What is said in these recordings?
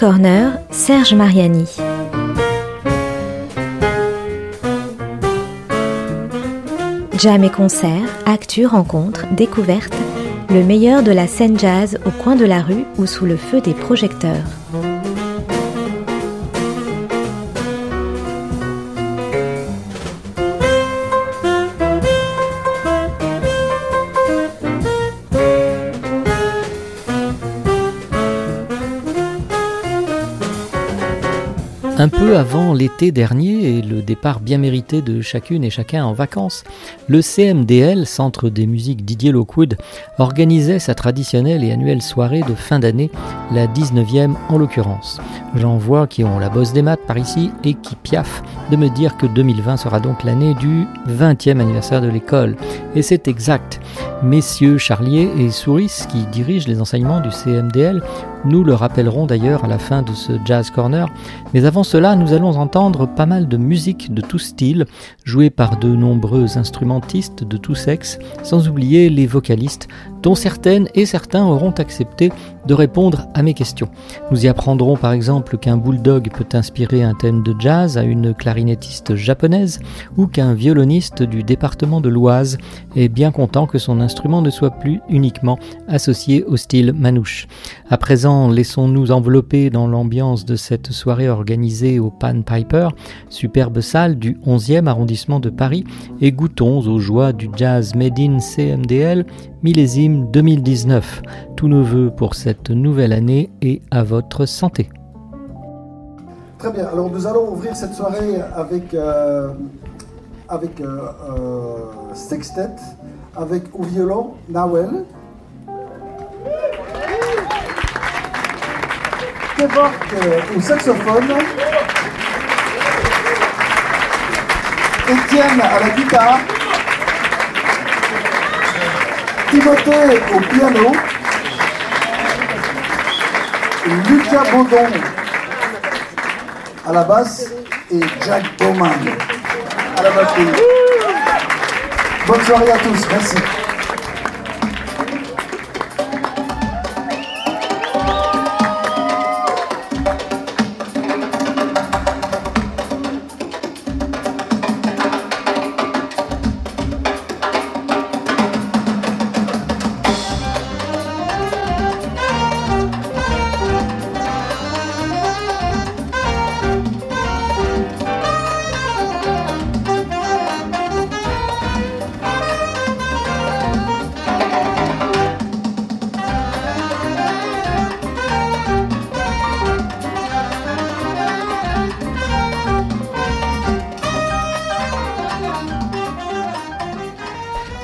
Corner, Serge Mariani. Jam et concerts, actus, rencontres, découvertes, le meilleur de la scène jazz au coin de la rue ou sous le feu des projecteurs. Un peu avant l'été dernier et le départ bien mérité de chacune et chacun en vacances, le CMDL, Centre des musiques Didier Lockwood, organisait sa traditionnelle et annuelle soirée de fin d'année, la 19e en l'occurrence. J'en vois qui ont la bosse des maths par ici et qui piaffent de me dire que 2020 sera donc l'année du 20e anniversaire de l'école. Et c'est exact. Messieurs Charlier et Souris, qui dirigent les enseignements du CMDL, nous le rappellerons d'ailleurs à la fin de ce Jazz Corner. Mais avant cela, nous allons entendre pas mal de musique de tout style, jouée par de nombreux instrumentistes de tout sexe, sans oublier les vocalistes, dont certaines et certains auront accepté de répondre à mes questions. Nous y apprendrons par exemple qu'un bulldog peut inspirer un thème de jazz à une clarinettiste japonaise ou qu'un violoniste du département de l'Oise est bien content que son instrument ne soit plus uniquement associé au style manouche. À présent, laissons-nous envelopper dans l'ambiance de cette soirée organisée au Pan Piper, superbe salle du 11e arrondissement de Paris, et goûtons aux joies du jazz made in CMDL millésime 2019. Tous nos voeux pour cette nouvelle année et à votre santé. Très bien, alors nous allons ouvrir cette soirée avec, euh, avec euh, euh, sextet, avec au violon Nawel. Kevork au saxophone. Étienne à la guitare. Timothée au piano. Lucas Baudon à la basse et Jack Bowman à la batterie. Bonne soirée à tous, merci.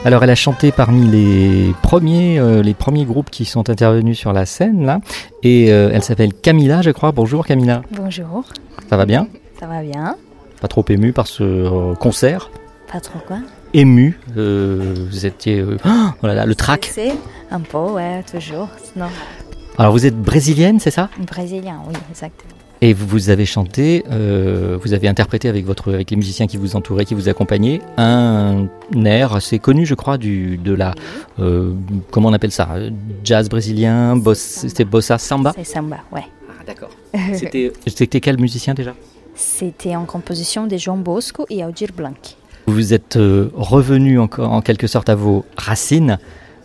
Alors elle a chanté parmi les premiers, euh, les premiers groupes qui sont intervenus sur la scène là, et euh, elle s'appelle Camilla, je crois. Bonjour Camilla. Bonjour, Ça va bien? Ça va bien Pas trop ému par ce euh, concert? Pas trop quoi Ému. euh, vous étiez, euh, oh là là, le track. C'est un peu, ouais, toujours. Non, Alors vous êtes brésilienne, c'est ça? Brésilien, oui, exactement. Et vous, vous avez chanté, euh, vous avez interprété avec votre, avec les musiciens qui vous entouraient, qui vous accompagnaient, un air assez connu, je crois, du, de la, euh, comment on appelle ça, jazz brésilien, boss, c'était bossa samba? C'est samba, ouais. Ah d'accord. C'était, quel musicien déjà? C'était en composition de João Bosco et Aldir Blanc. Vous êtes euh, revenu encore en quelque sorte à vos racines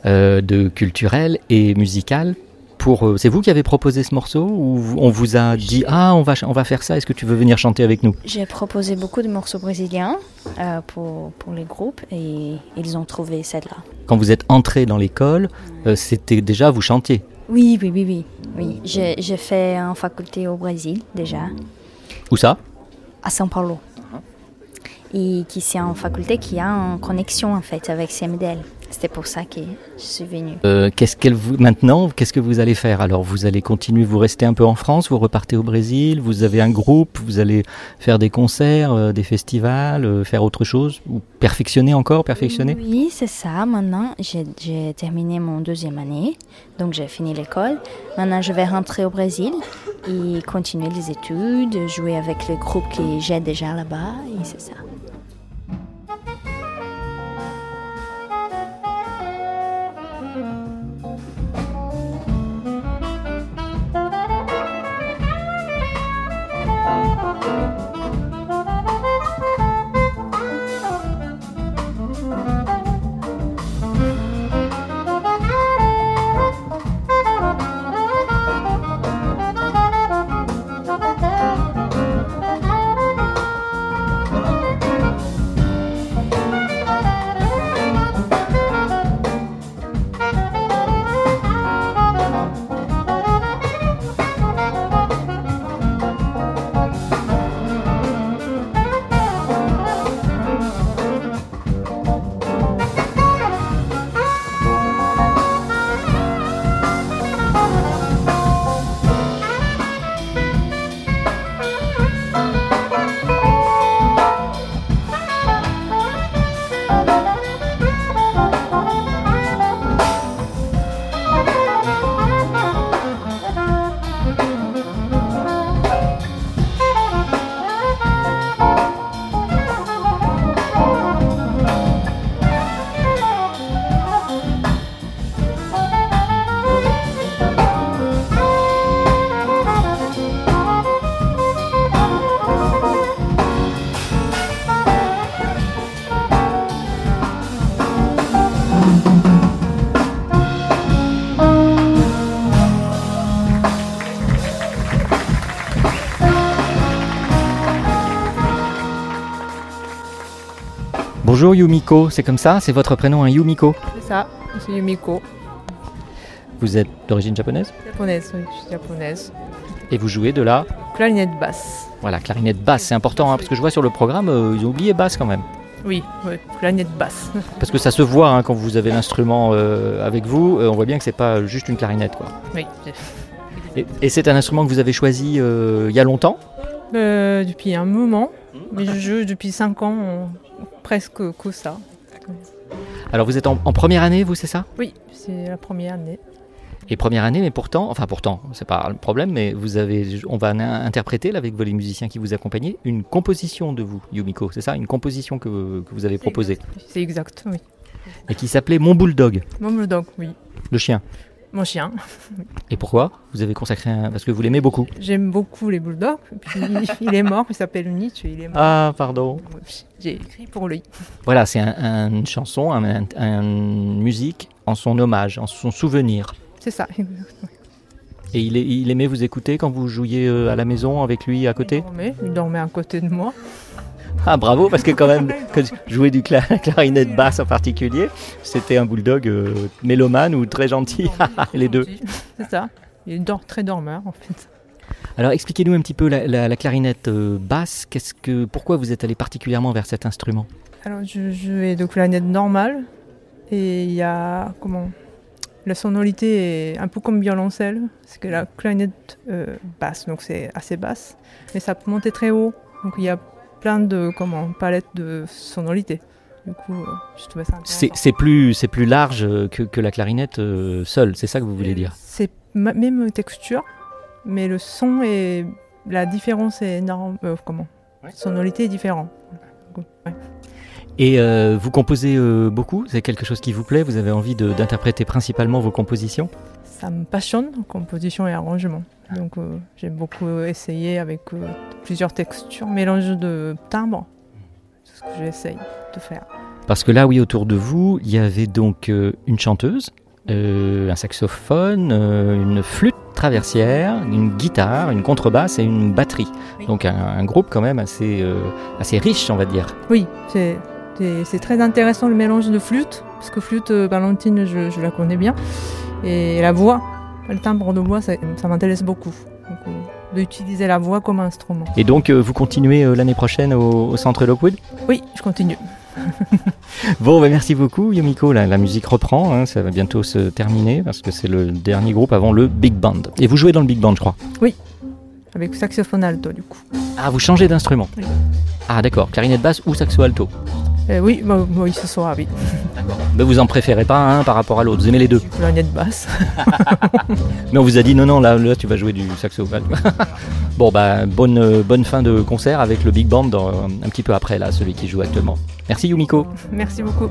euh, de culturelles et musicales. Pour, euh, c'est vous qui avez proposé ce morceau ou on vous a dit ah on va on va faire ça est-ce que tu veux venir chanter avec nous? J'ai proposé beaucoup de morceaux brésiliens euh, pour, pour les groupes et ils ont trouvé celle-là. Quand vous êtes entré dans l'école, euh, c'était déjà vous chantiez. Oui, oui, oui, oui. j'ai fait en faculté au Brésil déjà, Où ça? À São Paulo. Et qui c'est en faculté qui a une connexion en fait avec CMDL. C'était pour ça que je suis venue. Euh, Qu'est-ce qu'elle vous maintenant Qu'est-ce que vous allez faire? Alors vous allez continuer, vous restez un peu en France, vous repartez au Brésil, vous avez un groupe, vous allez faire des concerts, euh, des festivals, euh, faire autre chose ou perfectionner encore, perfectionner? Oui, c'est ça. Maintenant, j'ai j'ai terminé mon deuxième année, donc j'ai fini l'école. Maintenant, je vais rentrer au Brésil et continuer les études, jouer avec le groupe que j'ai déjà là-bas, et c'est ça. Bonjour Yumiko, c'est comme ça C'est votre prénom, un Yumiko C'est ça, c'est Yumiko. Vous êtes d'origine japonaise Japonaise, oui, je suis japonaise. Et vous jouez de la Clarinette basse. Voilà, clarinette basse, c'est important, hein, parce que je vois sur le programme, euh, ils ont oublié basse quand même. Oui, oui, clarinette basse. Parce que ça se voit hein, quand vous avez l'instrument euh, avec vous, euh, on voit bien que c'est pas juste une clarinette. Quoi. Oui. Et, et c'est un instrument que vous avez choisi euh, il y a longtemps? Depuis un moment, mais je joue depuis 5 ans, presque que ça. Alors vous êtes en, en première année, vous, c'est ça? Oui, c'est la première année. Et première année, mais pourtant, enfin pourtant, c'est pas le problème, mais vous avez, on va in- interpréter là, avec les musiciens qui vous accompagnaient une composition de vous, Yumiko, c'est ça? Une composition que, que vous avez proposée C'est exact, oui. et qui s'appelait Mon Bulldog, Mon bulldog, oui. le chien. Mon chien. Et pourquoi Vous avez consacré un... Parce que vous l'aimez beaucoup. J'aime beaucoup les bulldogs. et Puis il est mort, il s'appelle Nietzsche, il est mort. Ah, pardon. J'ai écrit pour lui. Voilà, c'est un- un- une chanson, un- un- une musique en son hommage, en son souvenir. C'est ça. Et il, est- il aimait vous écouter quand vous jouiez euh, à la maison avec lui à Il côté dormait, il dormait à côté de moi. Ah bravo, parce que quand même, que jouer du cla- clarinette basse en particulier, c'était un bulldog euh, mélomane ou très gentil, les deux. C'est ça. Il dort très dormeur en fait. Alors expliquez-nous un petit peu la, la- la clarinette euh, basse, qu'est-ce que, pourquoi vous êtes allé particulièrement vers cet instrument? Alors je jouais de clarinette normale et il y a comment la sonorité est un peu comme violoncelle, parce que la clarinette euh, basse, donc c'est assez basse, mais ça peut monter très haut, donc il y a plein de comment palettes de sonorités. Du coup, euh, je trouvais ça C'est intéressant. c'est plus, c'est plus large euh, que, que la clarinette euh, seule, c'est ça que vous voulez dire? C'est même texture, mais le son et la différence est énorme. euh, comment Sonorité est différente. Ouais. Et euh, vous composez euh, beaucoup? C'est quelque chose qui vous plaît? Vous avez envie de- d'interpréter principalement vos compositions? Ça me passionne, composition et arrangement. Donc euh, j'aime beaucoup essayer avec euh, plusieurs textures, mélange de timbres. C'est ce que j'essaye de faire. Parce que là, oui, autour de vous, il y avait donc euh, une chanteuse, euh, un saxophone, une flûte traversière, une guitare, une contrebasse et une batterie. Oui. Donc un, un groupe quand même assez, assez riche, on va dire. Oui, c'est très intéressant le mélange de flûte, parce que flûte, Valentine, je, je la connais bien. Et la voix, le timbre de voix, ça, ça m'intéresse beaucoup. Donc, euh, D'utiliser la voix comme instrument. Et donc, euh, vous continuez euh, l'année prochaine au, au centre Lockwood? Oui, je continue. Bon, bah, merci beaucoup, Yomiko. La, la musique reprend, hein, ça va bientôt se terminer parce que c'est le dernier groupe avant le Big Band. Et vous jouez dans le Big Band, je crois? Avec saxophone alto, du coup. Ah, vous changez d'instrument Oui. Ah, d'accord. Clarinette basse ou saxo alto Euh, oui, bah, oui, ce soir, oui. Mais vous en préférez pas un par rapport à l'autre. Vous aimez les deux. Clarinette basse. Mais on vous a dit non, non, là, là tu vas jouer du saxo. bon, bah, bonne, euh, bonne fin de concert avec le Big Band dans- un petit peu après, là, celui qui joue actuellement. Merci Yumiko. Merci beaucoup.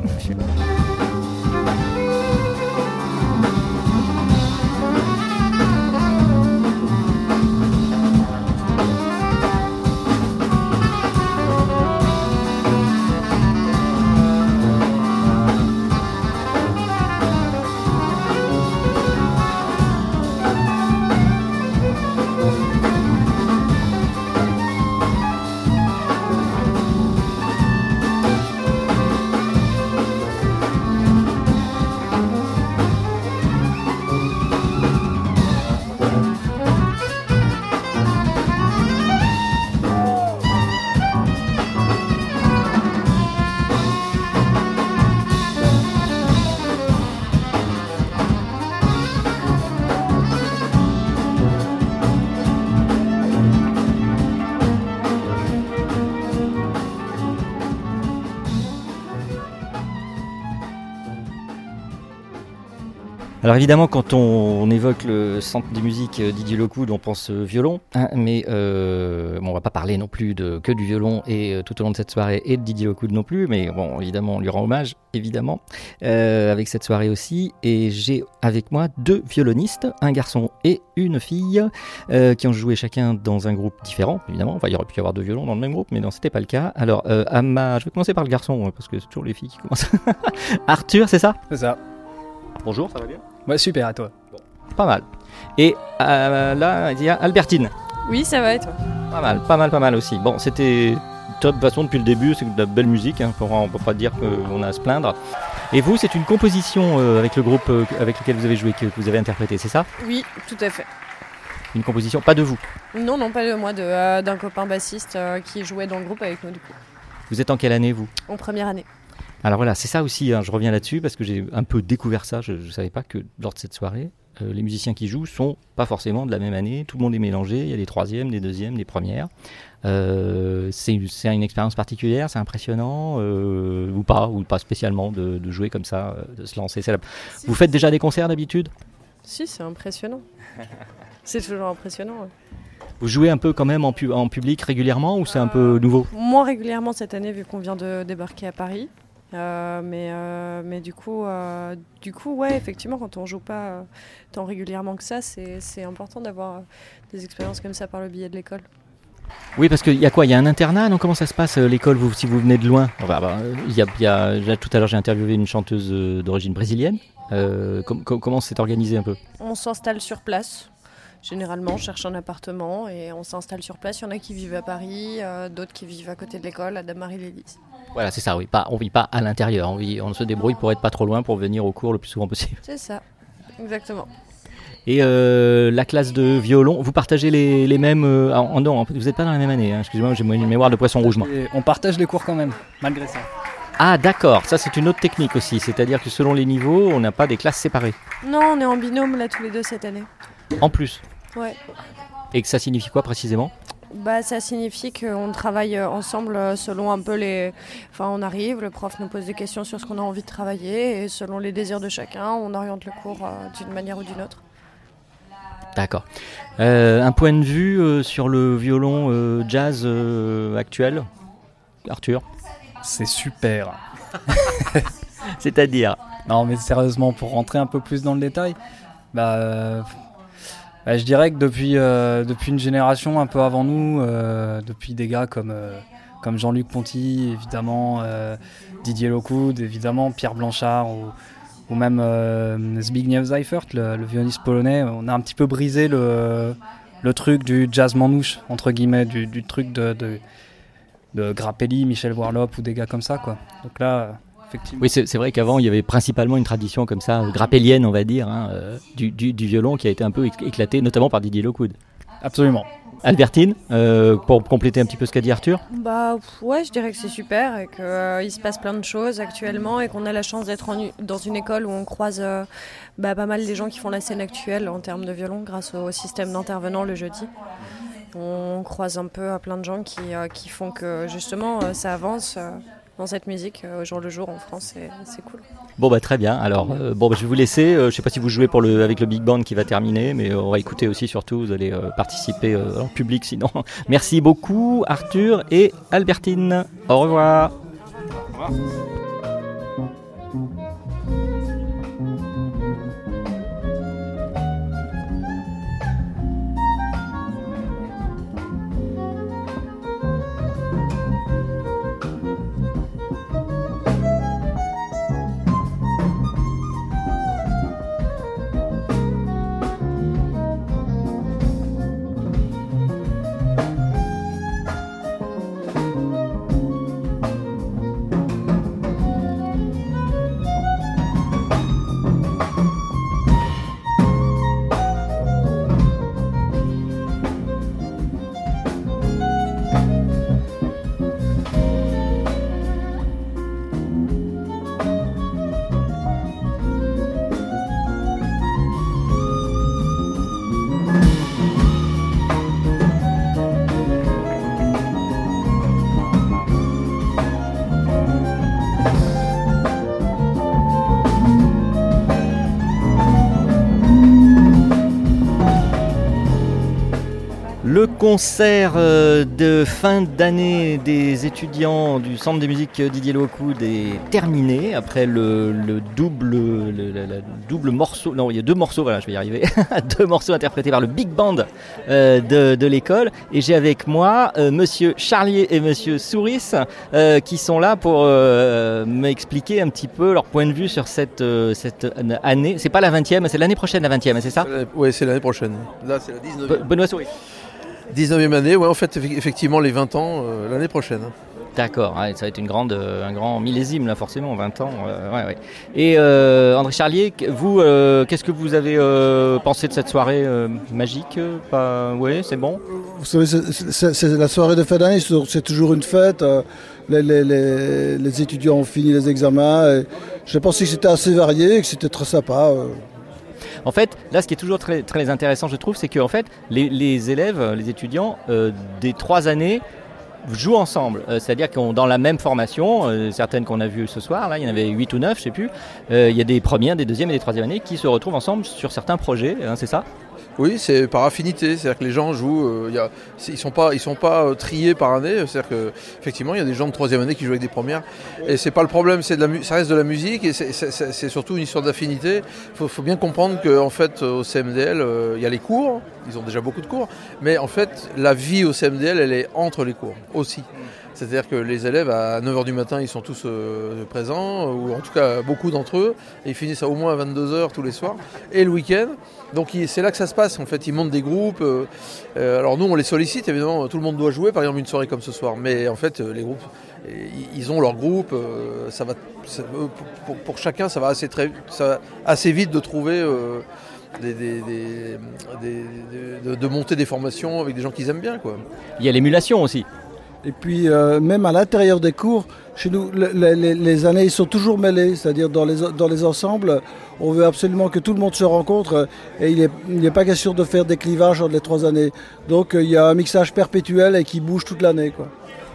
Alors évidemment, quand on, on évoque le centre des musiques euh, Didier Lockwood, on pense euh, violon, hein, mais euh, bon, on va pas parler non plus de que du violon et euh, tout au long de cette soirée et de Didier Lockwood non plus, mais bon, évidemment, on lui rend hommage, évidemment, euh, avec cette soirée aussi. Et j'ai avec moi deux violonistes, un garçon et une fille, euh, qui ont joué chacun dans un groupe différent, évidemment. Enfin, il y aurait pu y avoir deux violons dans le même groupe, mais non, c'était pas le cas. Alors, euh, à ma... je vais commencer par le garçon, hein, parce que c'est toujours les filles qui commencent. Arthur, c'est ça? C'est ça. Bonjour, ça va bien Ouais, super, à toi. Pas mal. Et euh, là, il y a Albertine. Oui, ça va et toi Pas mal, pas mal, pas mal aussi. Bon, c'était top. De toute façon, depuis le début, c'est de la belle musique. Hein. On ne peut pas dire qu'on a à se plaindre. Et vous, c'est une composition euh, avec le groupe euh, avec lequel vous avez joué, que, vous avez interprété, c'est ça? Oui, tout à fait. Une composition, pas de vous? Non, non, pas de moi, euh, d'un copain bassiste qui jouait dans le groupe avec nous du coup. Vous êtes en quelle année, vous? En première année. Alors voilà, c'est ça aussi, hein, je reviens là-dessus parce que j'ai un peu découvert ça, je ne savais pas que lors de cette soirée, euh, les musiciens qui jouent sont pas forcément de la même année, tout le monde est mélangé, il y a des troisièmes, des deuxièmes, des premières. Euh, c'est une expérience particulière, c'est impressionnant euh, ou pas, ou pas spécialement de, jouer comme ça, de se lancer. Vous faites déjà des concerts d'habitude? Si, c'est impressionnant. c'est toujours impressionnant. Vous jouez un peu quand même en, en public régulièrement ou c'est un peu nouveau? Moins régulièrement cette année vu qu'on vient de débarquer à Paris. Euh, mais, euh, mais du coup, euh, du coup, ouais, effectivement, quand on joue pas tant régulièrement que ça, c'est important d'avoir des expériences comme ça par le biais de l'école. Oui, parce qu'il y a quoi? Il y a un internat? Donc comment ça se passe l'école vous, si vous venez de loin? Bah, il y a, y a, Tout à l'heure, j'ai interviewé une chanteuse d'origine brésilienne. comment c'est organisé un peu? On s'installe sur place. Généralement, on cherche un appartement et on s'installe sur place. Il y en a qui vivent à Paris, d'autres qui vivent à côté de l'école, à Damarie-les-Lys. Voilà, c'est ça, oui. Pas, on vit pas à l'intérieur, on, on se débrouille pour être pas trop loin, pour venir au cours le plus souvent possible. C'est ça, exactement. Et euh, la classe de violon, vous partagez les, les mêmes. Euh, non, vous n'êtes pas dans la même année, hein, excusez-moi, j'ai une mémoire de poisson rouge. Moi. on partage les cours quand même, malgré ça. Ah, d'accord, ça c'est une autre technique aussi, c'est-à-dire que selon les niveaux, on n'a pas des classes séparées. Non, on est en binôme là tous les deux cette année. En plus Ouais. Et que ça signifie quoi précisément? Bah, ça signifie qu'on travaille euh, ensemble euh, selon un peu les. Enfin, on arrive, le prof nous pose des questions sur ce qu'on a envie de travailler et selon les désirs de chacun, on oriente le cours euh, d'une manière ou d'une autre. D'accord. un point de vue sur le violon jazz actuel, Arthur? C'est super. C'est-à-dire? Non, mais sérieusement, pour rentrer un peu plus dans le détail, bah bah, je dirais que depuis, euh, depuis une génération un peu avant nous, euh, depuis des gars comme, euh, comme Jean-Luc Ponty, évidemment, Didier Lockwood, évidemment, Pierre Blanchard ou, ou même Zbigniew Seifert, le, violoniste polonais, on a un petit peu brisé le, le truc du jazz manouche, entre guillemets, du, du truc de, de, de Grappelli, Michel Warlop ou des gars comme ça. Quoi. Donc là, oui, c'est vrai qu'avant, il y avait principalement une tradition comme ça, grappellienne, on va dire, hein, euh, du, violon qui a été un peu éclaté, notamment par Didier Lockwood. Absolument. Albertine, euh, pour compléter un petit peu ce qu'a dit Arthur? Bah ouais, je dirais que c'est super et qu'il euh, se passe plein de choses actuellement et qu'on a la chance d'être dans une école où on croise bah, pas mal des gens qui font la scène actuelle en termes de violon grâce au système d'intervenants le jeudi. On croise un peu à plein de gens qui, qui font que justement ça avance dans cette musique euh, au jour le jour en France, c'est cool. Bon bah très bien. Alors euh, bon bah, je vais vous laisser. Euh, je sais pas si vous jouez pour le avec le big band qui va terminer, mais on va écouter aussi surtout. Vous allez participer en public sinon. Merci beaucoup Arthur et Albertine. Au revoir. Au revoir. Concert euh, de fin d'année des étudiants du Centre de musique Didier Lockwood est terminé après le, double, le, double morceau. Non, il y a deux morceaux, voilà, je vais y arriver. deux morceaux interprétés par le big band euh, de, l'école. Et j'ai avec moi euh, monsieur Charlier et monsieur Souris qui sont là pour m'expliquer un petit peu leur point de vue sur cette, cette année. C'est pas la 20e, c'est l'année prochaine la 20e, c'est ça? Oui, c'est l'année prochaine. Là, c'est la 19e. Benoît Souris. 19e année, ouais, en fait, effectivement, les 20 ans euh, l'année prochaine. D'accord, ouais, ça va être une grande, euh, un grand millésime là forcément, 20 ans. euh, ouais, ouais. Et euh, André Charlier, vous, euh, qu'est-ce que vous avez euh, pensé de cette soirée euh, magique pas... Oui, c'est bon? Vous savez, c'est- c'est c'est la soirée de fin d'année, c'est c'est toujours une fête. Les, les- les- les étudiants ont fini les examens. et J'ai pensé que c'était assez varié et que c'était très sympa. En fait, là, ce qui est toujours très, intéressant, je trouve, c'est que les, élèves, les étudiants euh, des trois années jouent ensemble. Euh, C'est-à-dire qu'on dans la même formation, euh, certaines qu'on a vues ce soir, là, il y en avait 8 ou 9, je sais plus, il y a des premières, des deuxièmes et des troisièmes années qui se retrouvent ensemble sur certains projets, hein, c'est ça? Oui, c'est par affinité, c'est-à-dire que les gens jouent, euh, ils ils sont pas euh, triés par année, c'est-à-dire que effectivement il y a des gens de troisième année qui jouent avec des premières, et c'est pas le problème, ça reste de la musique et c'est- surtout une histoire d'affinité. Il faut, bien comprendre qu'en fait euh, au CMDL il y a les cours, ils ont déjà beaucoup de cours, mais en fait la vie au CMDL elle est entre les cours aussi. C'est-à-dire que les élèves, à 9h du matin, ils sont tous euh, présents, ou en tout cas beaucoup d'entre eux, et ils finissent à au moins à 22h tous les soirs, et le week-end. Donc c'est là que ça se passe, en fait, ils montent des groupes. euh, euh, alors nous, on les sollicite, évidemment, tout le monde doit jouer, par exemple, une soirée comme ce soir, mais en fait, les groupes, ils- ont leur groupe, ça va, pour, chacun, ça va assez, très, assez vite de trouver... des- de, de monter des formations avec des gens qu'ils aiment bien. Quoi. Il y a l'émulation aussi. Et puis, euh, même à l'intérieur des cours, chez nous, le- le- les, années sont toujours mêlées. C'est-à-dire, dans les, dans les ensembles, on veut absolument que tout le monde se rencontre. euh, Et il n'est pas question de faire des clivages entre les trois années. Donc, euh, il y a un mixage perpétuel et qui bouge toute l'année. quoi.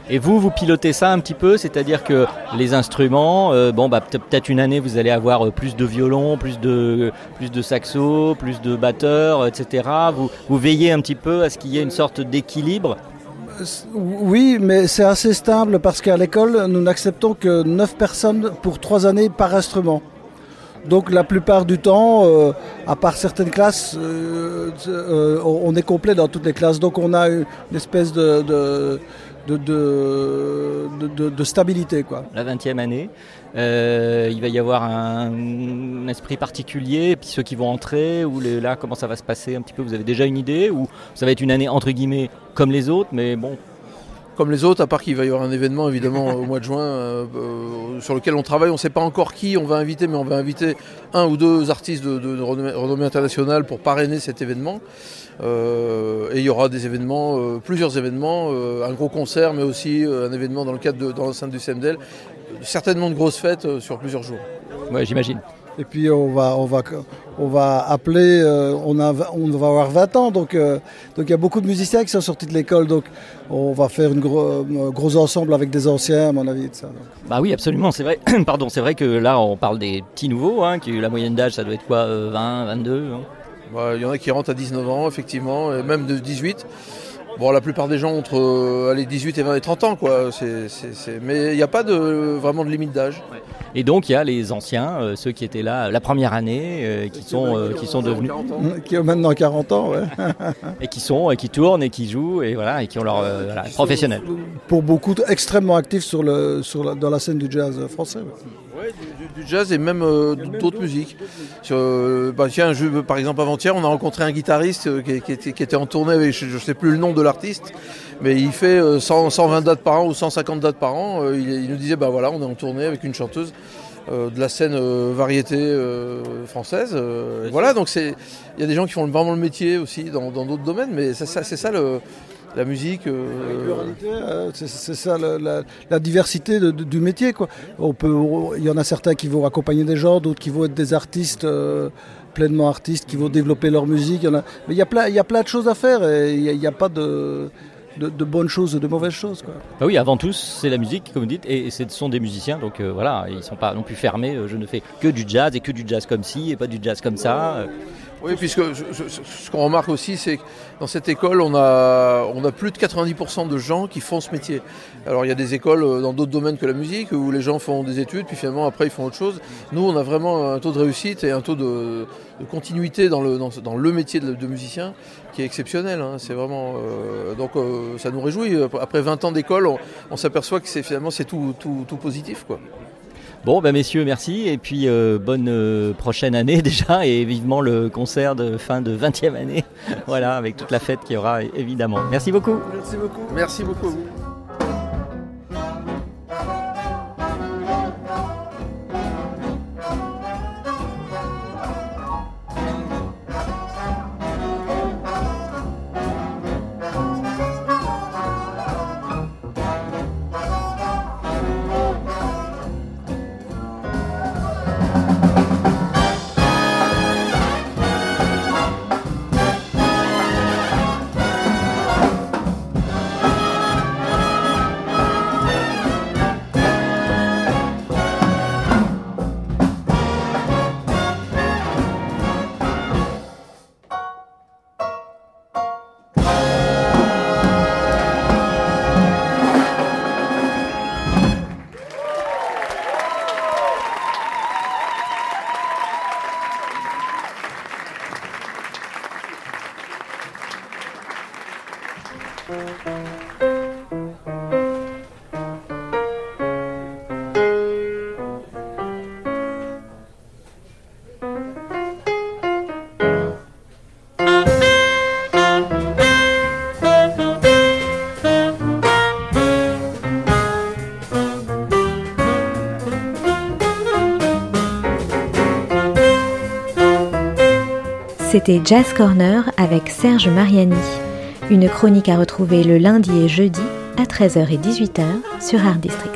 Et vous, vous pilotez ça un petit peu, c'est-à-dire que les instruments, bon, bah, peut- peut-être une année vous allez avoir plus de violon, plus de, plus de saxo, plus de batteurs, etc. Vous, vous veillez un petit peu à ce qu'il y ait une sorte d'équilibre? Oui, mais c'est assez stable parce qu'à l'école, nous n'acceptons que 9 personnes pour 3 années par instrument. Donc la plupart du temps, euh, à part certaines classes, euh, euh, on est complet dans toutes les classes. Donc on a une espèce de, de, de, stabilité. La 20e année, euh, il va y avoir un, un esprit particulier, et puis ceux qui vont entrer, ou les, là, comment ça va se passer un petit peu Vous avez déjà une idée Ou ça va être une année entre guillemets comme les autres, mais bon, Comme les autres, à part qu'il va y avoir un événement évidemment au mois de juin euh, euh, sur lequel on travaille. On ne sait pas encore qui on va inviter, mais on va inviter un ou deux artistes de, renommée, internationale pour parrainer cet événement. Euh, et il y aura des événements, plusieurs événements, un gros concert, mais aussi un événement dans le cadre de l'enceinte du CMDL. Certainement de grosses fêtes sur plusieurs jours. ouais, j'imagine. Et puis on va, on va, on va appeler, euh, on, a, on va avoir 20 ans, donc euh, donc il y a beaucoup de musiciens qui sont sortis de l'école, donc on va faire une gros, un gros ensemble avec des anciens, à mon avis. De ça, donc. Bah oui, absolument, c'est vrai. Pardon, c'est vrai que là, on parle des petits nouveaux, hein, qui la moyenne d'âge, ça doit être quoi, euh, 20, 22 hein? Bah, Il y en a qui rentrent à 19 ans, effectivement, et même de 18. Bon, la plupart des gens entre euh, allez, 18 et 20 et 30 ans, quoi. C'est- c'est- c'est- Mais il n'y a pas de, vraiment de limite d'âge. Et donc, il y a les anciens, euh, ceux qui étaient là la première année, euh, qui, sont, euh, qui sont devenus, 40 ans. Qui a maintenant 40 ans, ouais. et qui sont, et qui tournent, et qui jouent, et voilà, et qui ont leur euh, voilà, professionnel. Pour beaucoup, extrêmement actifs sur le, sur la- dans la scène du jazz français. ouais. Ouais, du, jazz et même euh, d'autres musiques. Sur, euh, bah, tiens, je- par exemple, avant-hier, on a rencontré un guitariste euh, qui, qui était, qui était en tournée avec, je ne sais plus le nom de l'artiste, mais il fait euh, 100, 120 dates par an ou 150 dates par an. Euh, il, nous disait, bah voilà, on est en tournée avec une chanteuse euh, de la scène euh, variété euh, française. Euh, voilà, donc il y a des gens qui font vraiment le métier aussi dans d'autres domaines, mais c'est ça, le, la musique. euh, euh, c'est ça la, diversité du métier. Quoi. Il y en a certains qui vont accompagner des gens, d'autres qui vont être des artistes, euh, pleinement artistes, qui vont développer leur musique. Il y a, mais il y, a plein, de choses à faire et il n'y a pas de, de, bonnes choses ou de mauvaises choses. Quoi. Bah oui, avant tout, c'est la musique, comme vous dites, et ce sont des musiciens, donc euh, voilà, ils sont pas non plus fermés. euh, je ne fais que du jazz et que du jazz comme ci et pas du jazz comme ça. Oui, puisque ce qu'on remarque aussi, c'est que dans cette école, on a, plus de 90% de gens qui font ce métier. Alors il y a des écoles euh, dans d'autres domaines que la musique où les gens font des études, puis finalement après ils font autre chose. Nous, on a vraiment un taux de réussite et un taux de, continuité dans le, métier de, musicien qui est exceptionnel. hein. C'est vraiment euh, donc euh, ça nous réjouit. Après 20 ans d'école, on, s'aperçoit que c'est finalement c'est tout, tout, tout positif, quoi. Bon, bah messieurs, merci, et puis euh, bonne euh, prochaine année déjà, et vivement le concert de fin de 20e année, voilà, avec toute la fête qu'il y aura évidemment. Merci beaucoup. Merci beaucoup. Merci beaucoup à vous. C'était Jazz Corner avec Serge Mariani. Une chronique à retrouver le lundi et jeudi à 13h et 18h sur Art District.